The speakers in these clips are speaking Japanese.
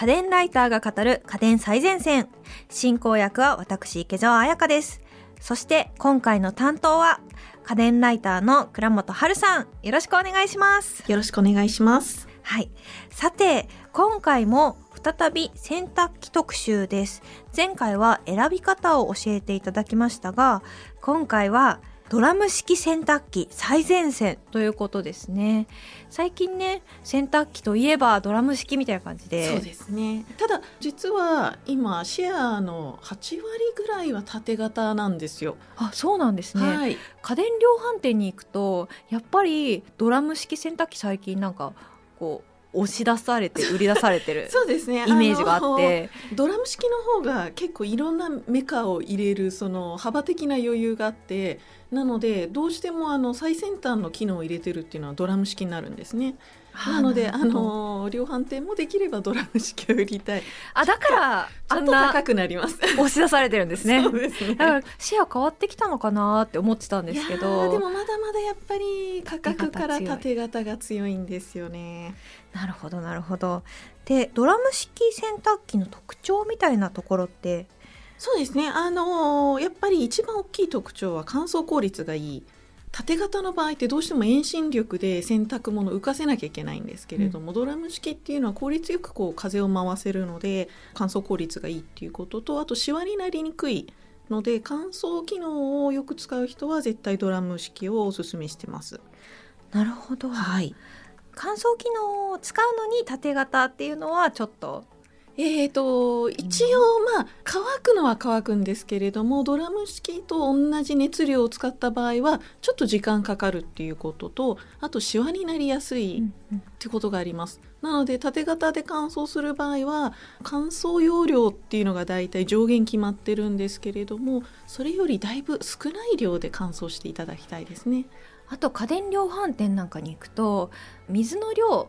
家電ライターが語る家電最前線。進行役は私、池澤彩香です。そして今回の担当は家電ライターの倉本春さん。よろしくお願いします。よろしくお願いします。はい。さて、今回も再び洗濯機特集です。前回は選び方を教えていただきましたが、今回はドラム式洗濯機最前線ということですね。最近ね、洗濯機といえばドラム式みたいな感じで。そうですね。ただ実は今シェアの8割ぐらいは縦型なんですよ。あ、そうなんですね。はい。家電量販店に行くと、やっぱりドラム式洗濯機最近なんかこう押し出されて売り出されてる そうですね。イメージがあのって。ドラム式の方が結構いろんなメカを入れるその幅的な余裕があってなのでどうしてもあの最先端の機能を入れてるっていうのはドラム式になるんですね。なのであの量販店もできればドラム式を売りたい。あだからちょんなと高くなります。押し出されてるんですね そうですね。だからシェア変わってきたのかなって思ってたんですけどーでもまだまだやっぱり価格から縦型が強いんですよね。なるほどなるほどでドラム式洗濯機の特徴みたいなところって？そうですね。あのーやっぱり一番大きい特徴は乾燥効率がいい。縦型の場合ってどうしても遠心力で洗濯物を浮かせなきゃいけないんですけれども、ドラム式っていうのは効率よくこう風を回せるので乾燥効率がいいっていうこととあとシワになりにくいので乾燥機能をよく使う人は絶対ドラム式をおすすめしてます。なるほど、はい。乾燥機能を使うのに縦型っていうのはちょっとえー、と一応まあ乾くのは乾くんですけれどもドラム式と同じ熱量を使った場合はちょっと時間かかるっていうこととあとシワになりやすいってことがあります。なので縦型で乾燥する場合は乾燥容量っていうのがだいたい上限決まってるんですけれどもそれよりだいぶ少ない量で乾燥していただきたいですね。あと家電量販店なんかに行くと水の量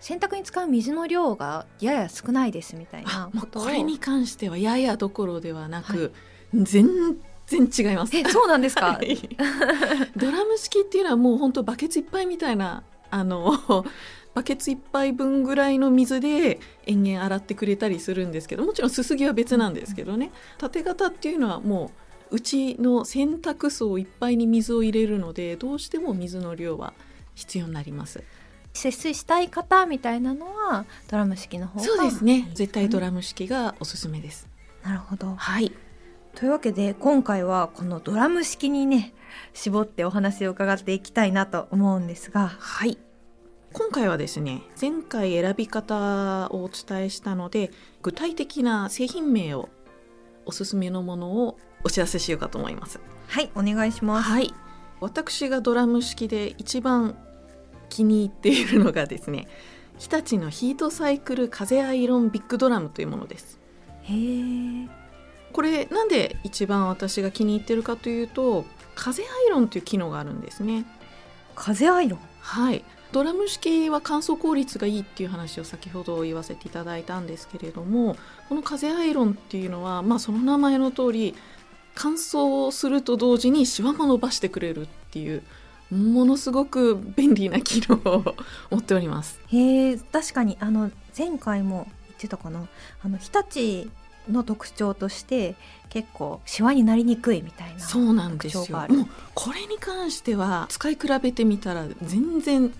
洗濯に使う水の量がやや少ないですみたいなことを。これに関してはややどころではなく、全然違います。えそうなんですか、はい。ドラム式っていうのはもう本当バケツいっぱいみたいなあの バケツ一杯分ぐらいの水で延々洗ってくれたりするんですけどもちろんすすぎは別なんですけどね。縦型っていうのはもううちの洗濯槽いっぱいに水を入れるのでどうしても水の量は必要になります節水したい方みたいなのはドラム式の方がそうですね。絶対ドラム式がおすすめです。なるほど。はい。というわけで今回はこのドラム式にね絞ってお話を伺っていきたいなと思うんですが。はい。今回はですね前回選び方をお伝えしたので具体的な製品名をおすすめのものをお知らせしようかと思います。はいお願いします。はい。私がドラム式で一番気に入っているのがですね日立のヒートサイクル風アイロンビッグドラムというものです。へえこれなんで一番私が気に入ってるかというと風アイロンという機能があるんですね。風アイロン？はい。ドラム式は乾燥効率がいいっていう話を先ほど言わせていただいたんですけれどもこの風アイロンっていうのは、まあ、その名前の通り乾燥すると同時にシワも伸ばしてくれるっていうものすごく便利な機能を持っております。へえ確かにあの前回も言ってたかなあの日立の特徴として結構シワになりにくいみたいなそうなんです特徴があるよもうこれに関しては使い比べてみたら全然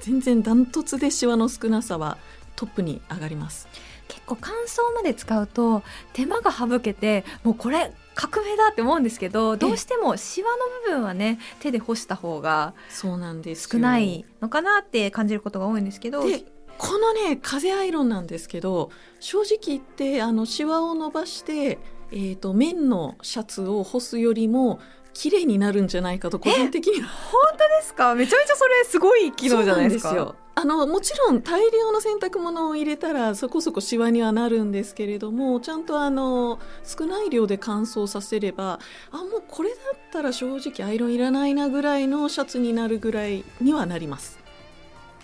全然ダントツでシワの少なさはトップに上がります。結構乾燥まで使うと手間が省けてもうこれ革命だって思うんですけどどうしてもシワの部分はね手で干した方がそうなんですよ。少ないのかなって感じることが多いんですけどでこのね風アイロンなんですけど正直言ってあのシワを伸ばして、えー、と綿のシャツを干すよりも綺麗になるんじゃないかと個人的には。本当ですか？めちゃめちゃそれすごい機能じゃないですか？あのもちろん大量の洗濯物を入れたらそこそこシワにはなるんですけれどもちゃんとあの少ない量で乾燥させればあもうこれだったら正直アイロンいらないなぐらいのシャツになるぐらいにはなります。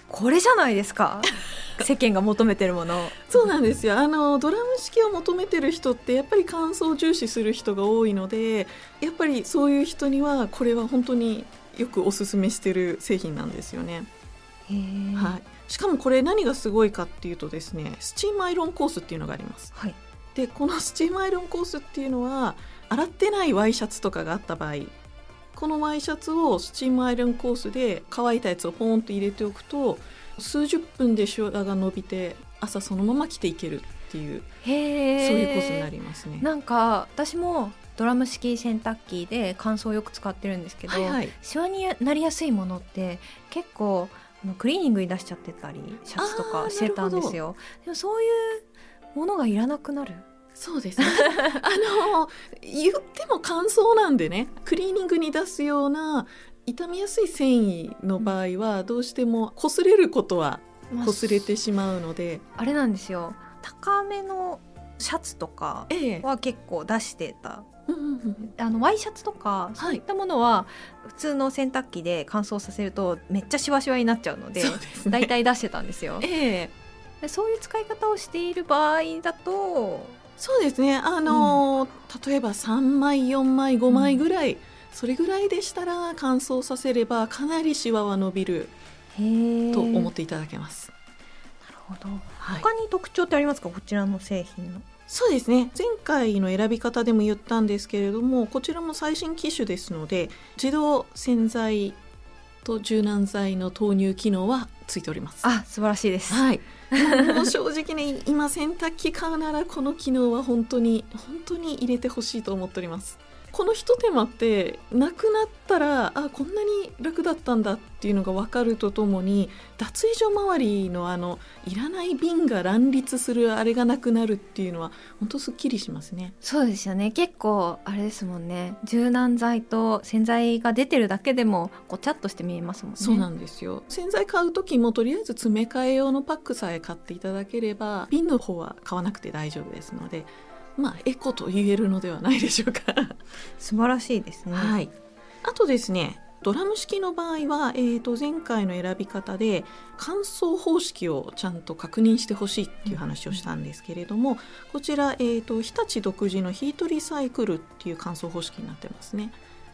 これじゃないですか？世間が求めてるものそうなんですよあのドラム式を求めてる人ってやっぱり乾燥を重視する人が多いのでやっぱりそういう人にはこれは本当によくおすすめしてる製品なんですよね。はい、しかもこれ何がすごいかっていうとですねスチームアイロンコースっていうのがあります。はい。でこのスチームアイロンコースっていうのは洗ってないワイシャツとかがあった場合このワイシャツをスチームアイロンコースで乾いたやつをポーンと入れておくと数十分でシワが伸びて朝そのまま着ていけるっていうそういうコースになりますね。なんか私もドラム式洗濯機で乾燥をよく使ってるんですけど、はいはい、シワになりやすいものって結構クリーニングに出しちゃってたりシャツとかしてたんですよ。でもそういうものがいらなくなる。そうですね。あの言っても乾燥なんでねクリーニングに出すような傷みやすい繊維の場合はどうしても擦れることはまあ擦れてしまうので、あれなんですよ。高めのシャツとかええ。は結構出してた。うんうんうんあのワイシャツとかそういったものは普通の洗濯機で乾燥させるとめっちゃシワシワになっちゃうので大体出してたんですよ。ええ。でそういう使い方をしている場合だとそうですね。あの、例えば3枚4枚5枚ぐらい、それぐらいでしたら乾燥させればかなりシワは伸びると思っていただけます、ほど。はい。他に特徴ってありますか？こちらの製品の。そうですね。前回の選び方でも言ったんですけれどもこちらも最新機種ですので自動洗剤と柔軟剤の投入機能はついております。あ素晴らしいです。はい。もう正直ね今洗濯機買うならこの機能は本当に本当に入れてほしいと思っておりますこのひと手間ってなくなったらあこんなに楽だったんだっていうのが分かるとともに脱衣所周りのあのいらない瓶が乱立するあれがなくなるっていうのは本当すっきりしますね。そうですよね。結構あれですもんね。柔軟剤と洗剤が出てるだけでもごちゃっとして見えますもんね。そうなんですよ。洗剤買う時もとりあえず詰め替え用のパックさえ買っていただければ瓶の方は買わなくて大丈夫ですのでまあエコと言えるのではないでしょうか。素晴らしいですね。はい、あとですねドラム式の場合は、えー、と前回の選び方で乾燥方式をちゃんと確認してほしいっていう話をしたんですけれどもこちら、えー、と日立独自のヒートリサイクルっていう乾燥方式になってますね。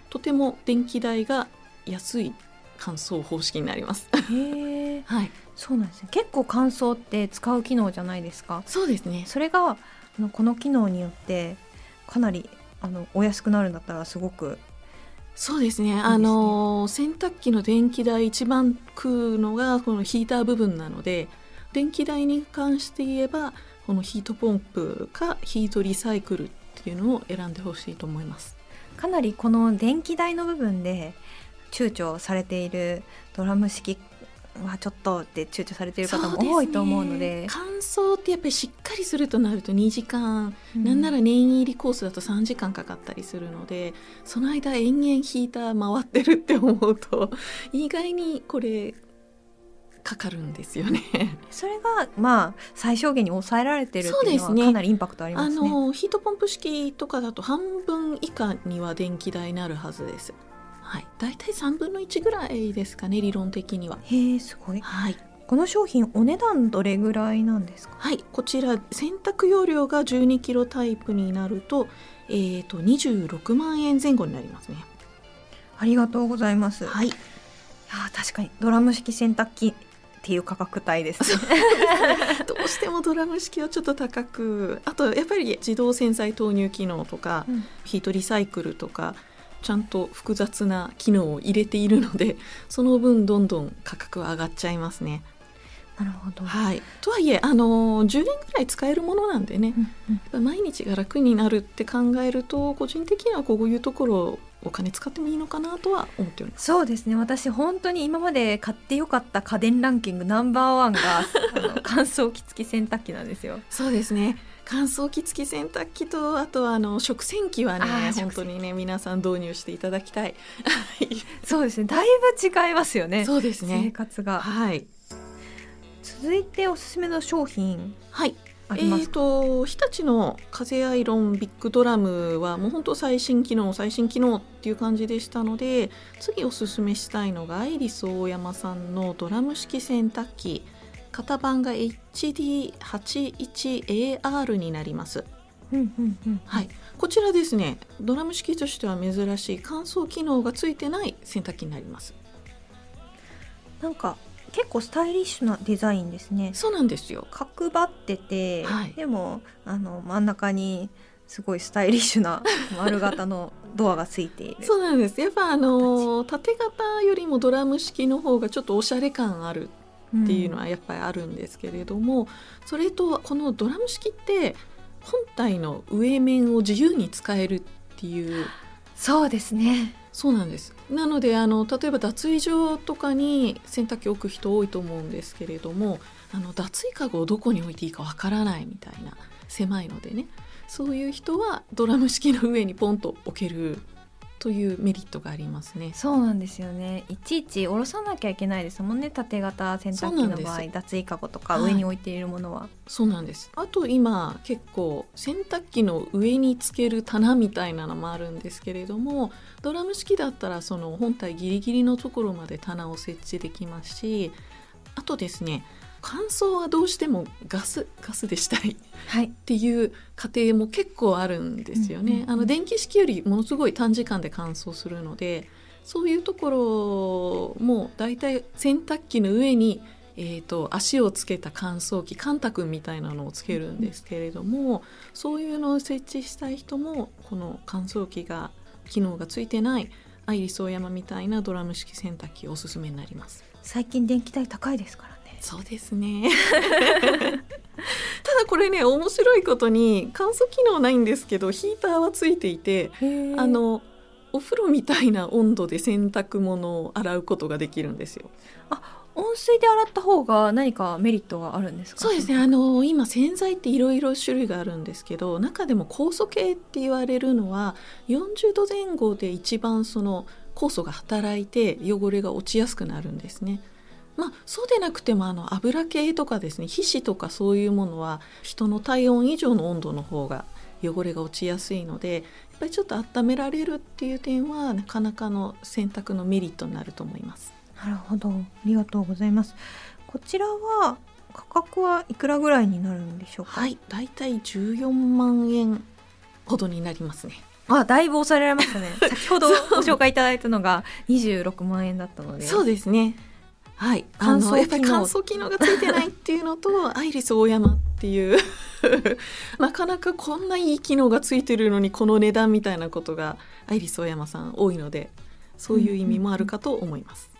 とても電気代が安い乾燥方式になります。へえ はい。そうなんですね。結構乾燥って使う機能じゃないですか？そうですね。それがあのこの機能によってかなりあのお安くなるんだったらすごくそうですね。あの洗濯機の電気代一番食うのがこのヒーター部分なので電気代に関して言えばこのヒートポンプかヒートリサイクルっていうのを選んでほしいと思います。かなりこの電気代の部分で躊躇されているドラム式はちょっとって躊躇されている方も多いと思うので乾燥ってやっぱりしっかりするとなると2時間、うんなんなら念入りコースだと3時間かかったりするのでその間延々ヒーター回ってるって思うと 意外にこれかかるんですよね。それがまあ最小限に抑えられてるっていうのはそうですねかなりインパクトありまあすね。のヒートポンプ式とかだと半分以下には電気代になるはずです。はい、だいたい3分の1ぐらいですかね理論的には。へえすごい。はい、この商品お値段どれぐらいなんですか？はい、こちら洗濯容量が12キロタイプになると,、えー、と26万円前後になりますね。ありがとうございます。いはい、やー確かにドラム式洗濯機っていう価格帯ですね。どうしてもドラム式はちょっと高くあとやっぱり自動洗剤投入機能とか、うんヒートリサイクルとかちゃんと複雑な機能を入れているので その分どんどん価格は上がっちゃいますね。なるほど。はい、とはいえ、あの10年ぐらい使えるものなんでねうんうん毎日が楽になるって考えると個人的にはこういうところお金使ってもいいのかなとは思っております。そうですね私本当に今まで買ってよかった家電ランキングナンバーワンが 乾燥機付き洗濯機なんですよ。そうですね乾燥機付き洗濯機とあとはあの食洗機はね本当にね皆さん導入していただきたい。は いそうですねだいぶ違いますよねそうです生ね。活が。はい。続いておすすめの商品はい。えーと日立の風アイロンビッグドラムはもう本当最新機能最新機能っていう感じでしたので次おすすめしたいのがアイリス大山さんのドラム式洗濯機型番が HD81AR になります。はい、こちらですねドラム式としては珍しい乾燥機能がついてない洗濯機になります。なんか結構スタイリッシュなデザインですね。そうなんですよ。角張ってて、はい。でもあの真ん中にすごいスタイリッシュな丸型の ドアがついている。そうなんです。やっぱあの縦型よりもドラム式の方がちょっとおしゃれ感あるっていうのはやっぱりあるんですけれども、それとこのドラム式って本体の上面を自由に使えるっていうそうですね。そうなんです。なのであの例えば脱衣所とかに洗濯機置く人多いと思うんですけれどもあの脱衣かごをどこに置いていいかわからないみたいな狭いのでね。そういう人はドラム式の上にポンと置けるというメリットがありますね。そうなんですよね。いちいち下ろさなきゃいけないですもんね。縦型洗濯機の場合脱衣かごとかはい。上に置いているものは、そうなんです。あと今結構洗濯機の上につける棚みたいなのもあるんですけれどもドラム式だったらその本体ギリギリのところまで棚を設置できますしあとですね乾燥はどうしてもガスガスでしたいっはいていう過程も結構あるんですよね。うんうんうんあの電気式よりものすごい短時間で乾燥するのでそういうところもだいたい洗濯機の上に、えー、と足をつけた乾燥機カンタ君みたいなのをつけるんですけれどもそういうのを設置したい人もこの乾燥機が機能がついてないアイリスオーヤマみたいなドラム式洗濯機おすすめになります。最近電気代高いですからねそうですね。ただこれね面白いことに乾燥機能ないんですけどヒーターはついていてあのお風呂みたいな温度で洗濯物を洗うことができるんですよ。温水で洗った方が何かメリットがあるんですか？そうですね。あの今洗剤っていろいろ種類があるんですけど中でも酵素系って言われるのは40度前後で一番その酵素が働いて汚れが落ちやすくなるんですね。まあ、そうでなくてもあの油系とかですね皮脂とかそういうものは人の体温以上の温度の方が汚れが落ちやすいのでやっぱりちょっと温められるっていう点はなかなかの洗濯のメリットになると思います。なるほどありがとうございますこちらは価格はいくらぐらいになるんでしょうか？はい、だいたい14万円ほどになりますね。あだいぶ抑えられましたね 先ほどご紹介いただいたのが26万円だったのでそうですね。はい、乾燥機能あのやっぱり乾燥機能がついてないっていうのと アイリスオーヤマっていう なかなかこんないい機能がついてるのにこの値段みたいなことがアイリスオーヤマさん多いのでそういう意味もあるかと思います。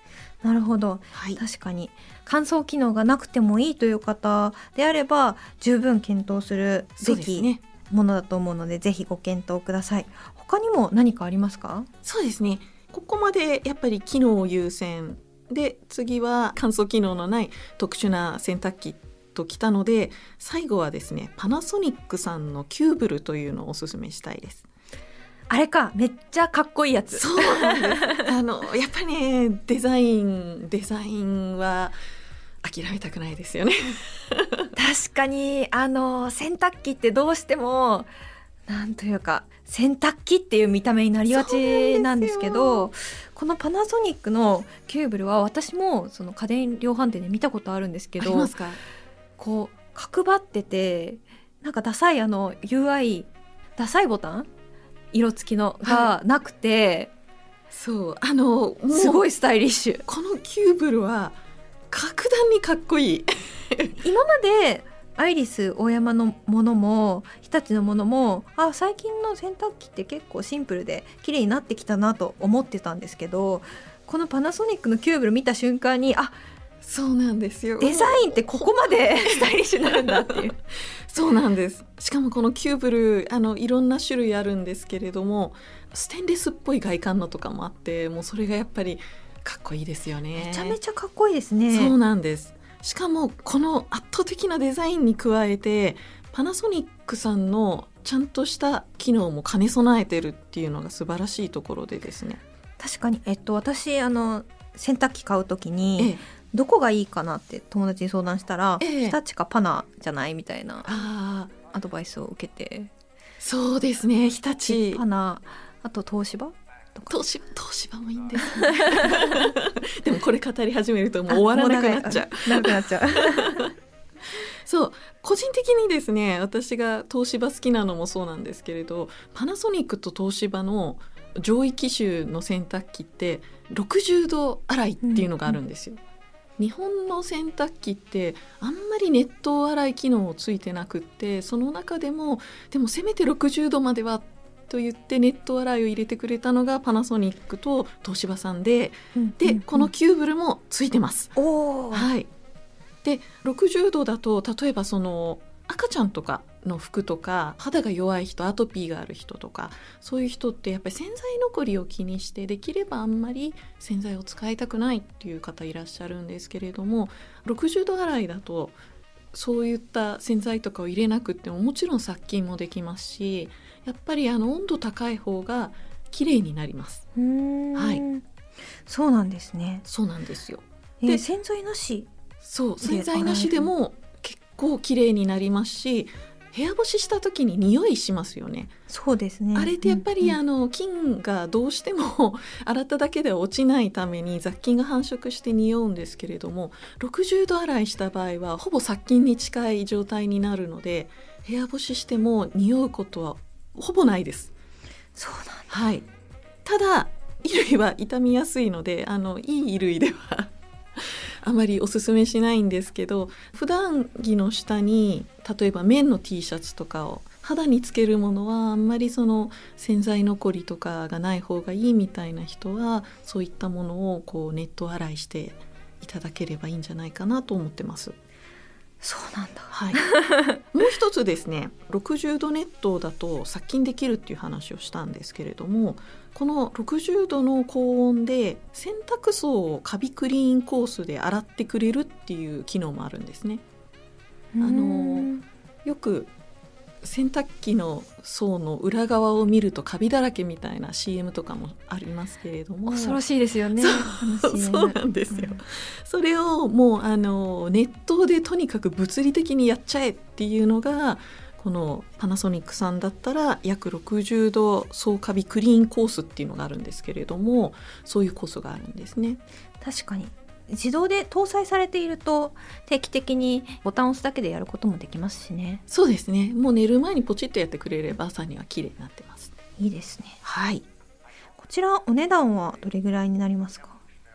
なるほど。はい、確かに乾燥機能がなくてもいいという方であれば十分検討するそべきね。ものだと思うのでぜひご検討ください。他にも何かありますか？そうですね。ここまでやっぱり機能を優先で次は乾燥機能のない特殊な洗濯機ときたので最後はですねパナソニックさんのキューブルというのをおすすめしたいです。あれかめっちゃかっこいいやつそうなんです。あのやっぱりねデザインデザインは諦めたくないですよね。確かにあの洗濯機ってどうしてもなんというか洗濯機っていう見た目になりがちなんですけどこのパナソニックのキューブルは私もその家電量販店で見たことあるんですけどありますか？こう角張っててなんかダサいあの UI ダサいボタン？色付きのがなくて、そうあのすごいスタイリッシュこのキューブルは格段にかっこいい。今までアイリス大山のものも日立のものもあ最近の洗濯機って結構シンプルで綺麗になってきたなと思ってたんですけどこのパナソニックのキューブル見た瞬間にあそうなんですよ。デザインってここまで スタイリッシュになるんだっていう そうなんです。しかもこのキューブルあのいろんな種類あるんですけれどもステンレスっぽい外観のとかもあってもうそれがやっぱりかっこいいですよね。めちゃめちゃかっこいいですねそうなんです。しかもこの圧倒的なデザインに加えてパナソニックさんのちゃんとした機能も兼ね備えてるっていうのが素晴らしいところでですね。確かに。えっと私あの洗濯機買うときに、ええ、どこがいいかなって友達に相談したら、ええ。日立かパナじゃないみたいなアドバイスを受けて。そうですね日立。パナあと東芝とか。東芝東芝もいいんです、ね、でもこれ語り始めるともう終わらなくなっちゃう。う長くなっちゃう。そう個人的にですね私が東芝好きなのもそうなんですけれどパナソニックと東芝の上位機種の洗濯機って60度洗いっていうのがあるんですよ。日本の洗濯機ってあんまり熱湯洗い機能ついてなくってその中でもでもせめて60度まではと言って熱湯洗いを入れてくれたのがパナソニックと東芝さんで、で、このキューブルもついてます。はい、で60度だと例えばその赤ちゃんとかの服とか肌が弱い人アトピーがある人とかそういう人ってやっぱり洗剤残りを気にしてできればあんまり洗剤を使いたくないっていう方いらっしゃるんですけれども60度洗いだとそういった洗剤とかを入れなくってももちろん殺菌もできますしやっぱりあの温度高い方が綺麗になります。はい。そうなんですね。そうなんですよ。えーで洗剤なし？そうで洗剤なしでも結構綺麗になりますし部屋干しした時に匂いしますよね、そうですね。あれってやっぱりうん。うんあの菌がどうしても 洗っただけでは落ちないために雑菌が繁殖して匂うんですけれども60度洗いした場合はほぼ殺菌に近い状態になるので部屋干ししても匂うことはほぼないです。そうなんだ。はい、ただ衣類は傷みやすいのであのいい衣類では あまりおすすめしないんですけど普段着の下に例えば綿の T シャツとかを肌につけるものはあんまりその洗剤残りとかがない方がいいみたいな人はそういったものをこうネット洗いしていただければいいんじゃないかなと思ってます。そうなんだ。はい、もう一つですね60度熱湯だと殺菌できるっていう話をしたんですけれどもこの60度の高温で洗濯槽をカビクリーンコースで洗ってくれるっていう機能もあるんですね。あのーよく洗濯機の層の裏側を見るとカビだらけみたいな CM とかもありますけれども。恐ろしいですよね。そうなんですよ。うん。それをもうあの熱湯でとにかく物理的にやっちゃえっていうのがこのパナソニックさんだったら約60度総カビクリーンコースっていうのがあるんですけれどもそういうコースがあるんですね。確かに自動で搭載されていると定期的にボタンを押すだけでやることもできますしね。そうですね。もう寝る前にポチッとやってくれれば朝には綺麗になってます。いいですね。はい。こちらお値段はどれぐらいになりますか、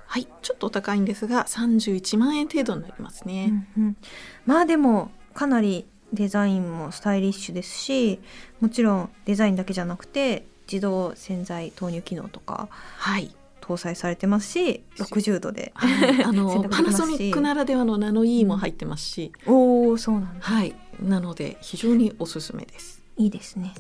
はい、ちょっとお高いんですが31万円程度になりますね。うんうん。まあでもかなりデザインもスタイリッシュですしもちろんデザインだけじゃなくて自動洗剤投入機能とか。はい、搭載されてますし60度ではい、あ洗のパナソニックならではのナノイーも入ってますし、おおそうなんだ。はい、なので非常におすすめです。いいですね。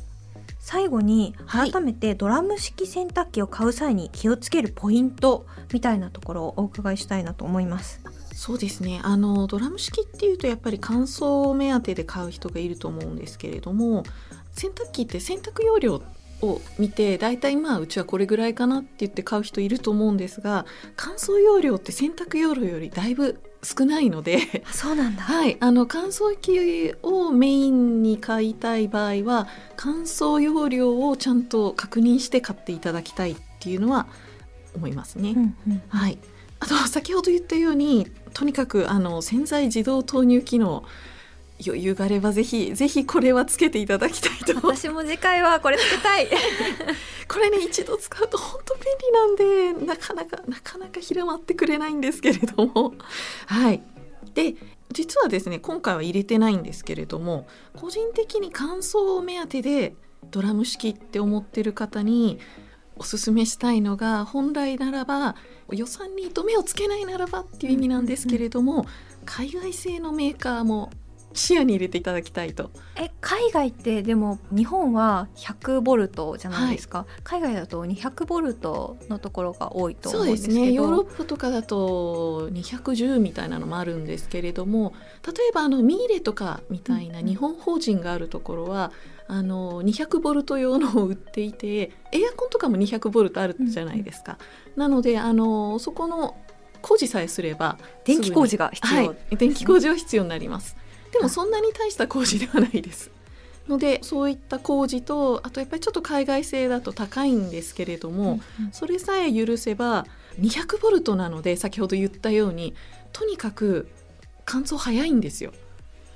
最後にはい。改めてドラム式洗濯機を買う際に気をつけるポイントみたいなところをお伺いしたいなと思います。そうですね。あのドラム式っていうとやっぱり乾燥目当てで買う人がいると思うんですけれども洗濯機って洗濯容量を見て大体まあうちはこれぐらいかなって言って買う人いると思うんですが乾燥容量って洗濯容量よりだいぶ少ないのであそうなんだ。はい、あの乾燥機をメインに買いたい場合は乾燥容量をちゃんと確認して買っていただきたいっていうのは思いますね。うんうんはい、あと先ほど言ったようにとにかくあの洗剤自動投入機能余裕があればぜひぜひこれはつけていただきたいと。私も次回はこれつけたい。これね一度使うと本当便利なんでなかなかなかなか広まってくれないんですけれども。はい。で実はですね今回は入れてないんですけれども個人的に乾燥を目当てでドラム式って思ってる方におすすめしたいのが本来ならば予算に糸目をつけないならばっていう意味なんですけれども、海外製のメーカーも視野に入れていただきたいと。え海外ってでも日本は100ボルトじゃないですか、海外だと200ボルトのところが多いと思そううんでけど。ですすね。ヨーロッパとかだと210みたいなのもあるんですけれども例えばあのミーレとかみたいなうん日本法人があるところは、あの200ボルト用のを売っていてエアコンとかも200ボルトあるじゃないですか。なのであのそこの工事さえすれば電気工事が必要、はい、電気工事は必要になります。でもそんなに大した工事ではないです。のでそういった工事とあとやっぱりちょっと海外製だと高いんですけれども、それさえ許せば200ボルトなので先ほど言ったようにとにかく乾燥早いんですよ。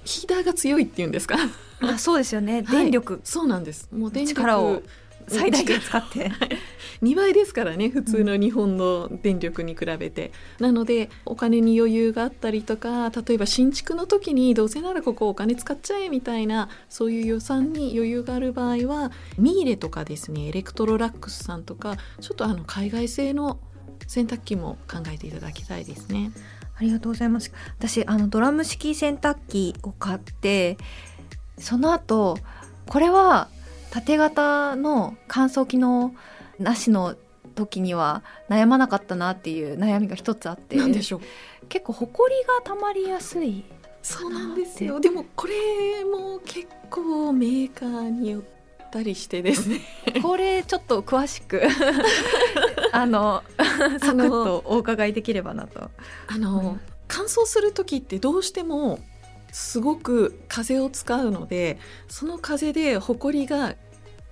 ヒーターが強いっていうんですか？あそうですよねはい電力、そうなんです。もう電力力を最大限使って。2倍ですからね普通の日本の電力に比べて、なのでお金に余裕があったりとか例えば新築の時にどうせならここお金使っちゃえみたいなそういう予算に余裕がある場合はミーレとかですねエレクトロラックスさんとかちょっとあの海外製の洗濯機も考えていただきたいですね。ありがとうございます。私あのドラム式洗濯機を買ってその後これは縦型の乾燥機能なしの時には悩まなかったなっていう悩みが一つあって。なんでしょう。結構ほこりがたまりやすい。そうなんですよ。でもこれも結構メーカーによったりしてですね。これちょっと詳しく あのサクッとお伺いできればなと。あの、乾燥する時ってどうしてもすごく風を使うのでその風でほこりが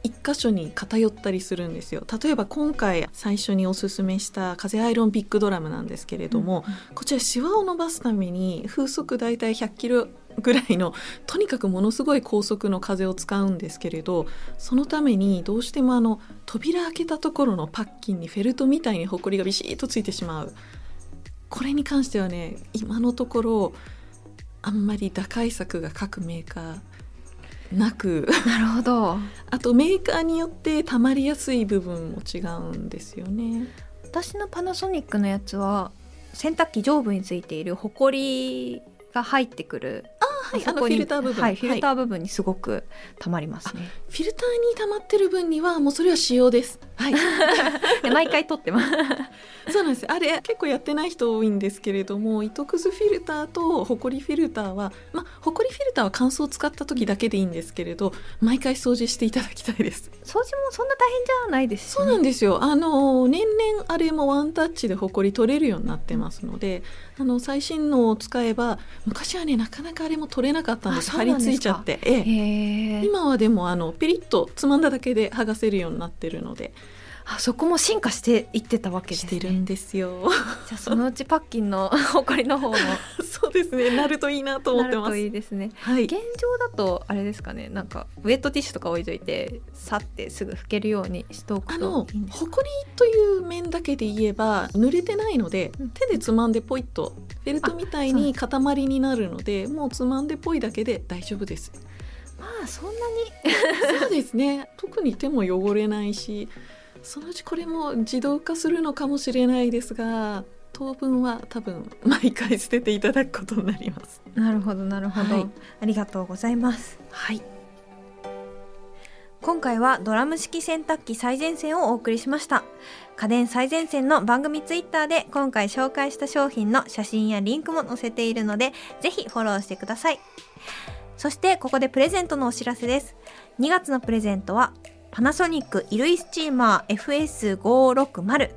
一箇所に偏ったりするんですよ。例えば今回最初におすすめした風アイロンビッグドラムなんですけれども、うんうん、こちらシワを伸ばすために風速だいたい100キロぐらいのとにかくものすごい高速の風を使うんですけれどそのためにどうしてもあの扉開けたところのパッキンにフェルトみたいにほこりがビシッとついてしまう。これに関してはね今のところあんまり打開策が各メーカーなく。なるほど。あとメーカーによってたまりやすい部分も違うんですよね。私のパナソニックのやつは洗濯機上部についているほこりが入ってくるはい、あのフィルター部分、はい、フィルター部分にすごくたまりますね、フィルターにたまってる分にはもうそれは使用です。はい。毎回取ってます。そうなんです。あれ結構やってない人多いんですけれども糸くずフィルターとほこりフィルターはまあほこりフィルターは乾燥を使った時だけでいいんですけれど毎回掃除していただきたいです。掃除もそんな大変じゃないです、ね、そうなんですよ。あの年々あれもワンタッチでほこり取れるようになってますのであの最新のを使えば昔はねなかなかあれも取れなかったんです。貼り付いちゃって、ええ、今はでもあのペリッとつまんだだけで剥がせるようになってるのであそこも進化していってたわけです、ね、してるんですよ。じゃあそのうちパッキンの誇りの方も。そうですね。なるといいなと思ってます。いいですね、はい、現状だとあれですかね。なんかウェットティッシュとか置いといてさってすぐ拭けるようにしておくといいんですほこりという面だけで言えば濡れてないので、うん、手でつまんでポイッとフェルトみたいに塊になるのでもうつまんでぽいだけで大丈夫です。まあそんなに。そうですね。特に手も汚れないしそのうちこれも自動化するのかもしれないですが当分は多分毎回捨てていただくことになります。なるほどなるほど、はい、ありがとうございます。はい。今回はドラム式洗濯機最前線をお送りしました。家電最前線の番組ツイッターで今回紹介した商品の写真やリンクも載せているのでぜひフォローしてください。そしてここでプレゼントのお知らせです。2月のプレゼントはパナソニック衣類スチーマー FS560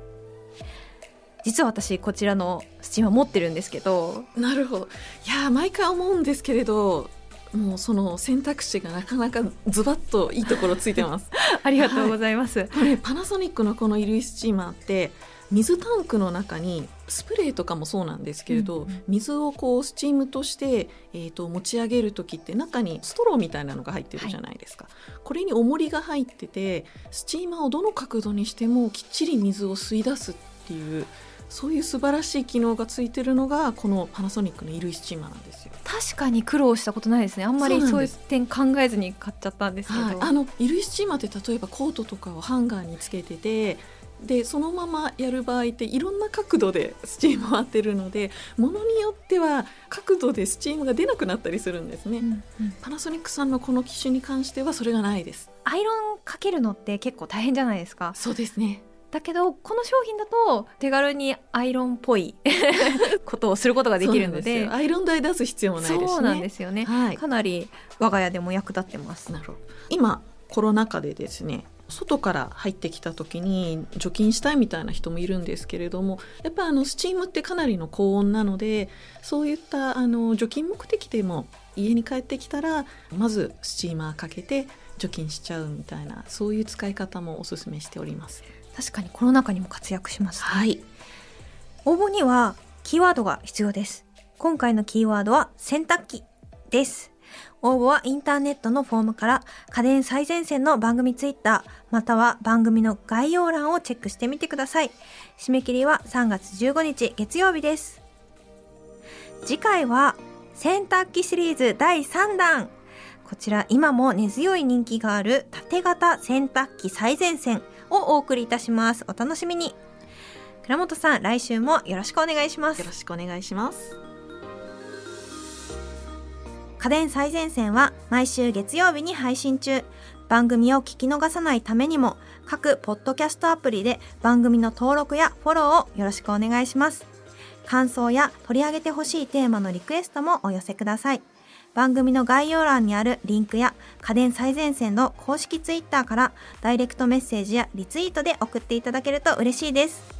実は私こちらのスチーマー持ってるんですけど。なるほど。いや毎回思うんですけれどもうその選択肢がなかなかズバッといいところついてます。ありがとうございます、はい、これパナソニックのこの衣類スチーマーって水タンクの中にスプレーとかもそうなんですけれど、うん水をこうスチームとして、えーと、持ち上げる時って中にストローみたいなのが入ってるじゃないですか、はい、これに重りが入っててスチーマーをどの角度にしてもきっちり水を吸い出すっていうそういう素晴らしい機能がついてるのがこのパナソニックの衣類スチーマーなんですよ。確かに苦労したことないですね。あんまりそういう点考えずに買っちゃったんですけど、はい、あの衣類スチーマーって例えばコートとかをハンガーにつけててでそのままやる場合っていろんな角度でスチームを当てるのでものによっては角度でスチームが出なくなったりするんですね、うんうん、パナソニックさんのこの機種に関してはそれがないです。アイロンかけるのって結構大変じゃないですか？そうですね。だけどこの商品だと手軽にアイロンっぽい ことをすることができるので。アイロン台出す必要もないですね。そうなんですよね、はい、かなり我が家でも役立ってます。なるほど。今コロナ禍でですね外から入ってきた時に除菌したいみたいな人もいるんですけれどもやっぱあのスチームってかなりの高温なのでそういったあの除菌目的でも家に帰ってきたらまずスチーマーかけて除菌しちゃうみたいなそういう使い方もおすすめしております。確かにコロナ禍にも活躍します、ね、はい。応募にはキーワードが必要です。今回のキーワードは洗濯機です応募はインターネットのフォームから家電最前線の番組ツイッターまたは番組の概要欄をチェックしてみてください。締め切りは3月15日月曜日です。次回は洗濯機シリーズ第3弾こちら今も根強い人気がある縦型洗濯機最前線をお送りいたします。お楽しみに。倉本さん、来週もよろしくお願いします。よろしくお願いします。家電最前線は毎週月曜日に配信中。番組を聞き逃さないためにも各ポッドキャストアプリで番組の登録やフォローをよろしくお願いします。感想や取り上げてほしいテーマのリクエストもお寄せください。番組の概要欄にあるリンクや家電最前線の公式ツイッターからダイレクトメッセージやリツイートで送っていただけると嬉しいです。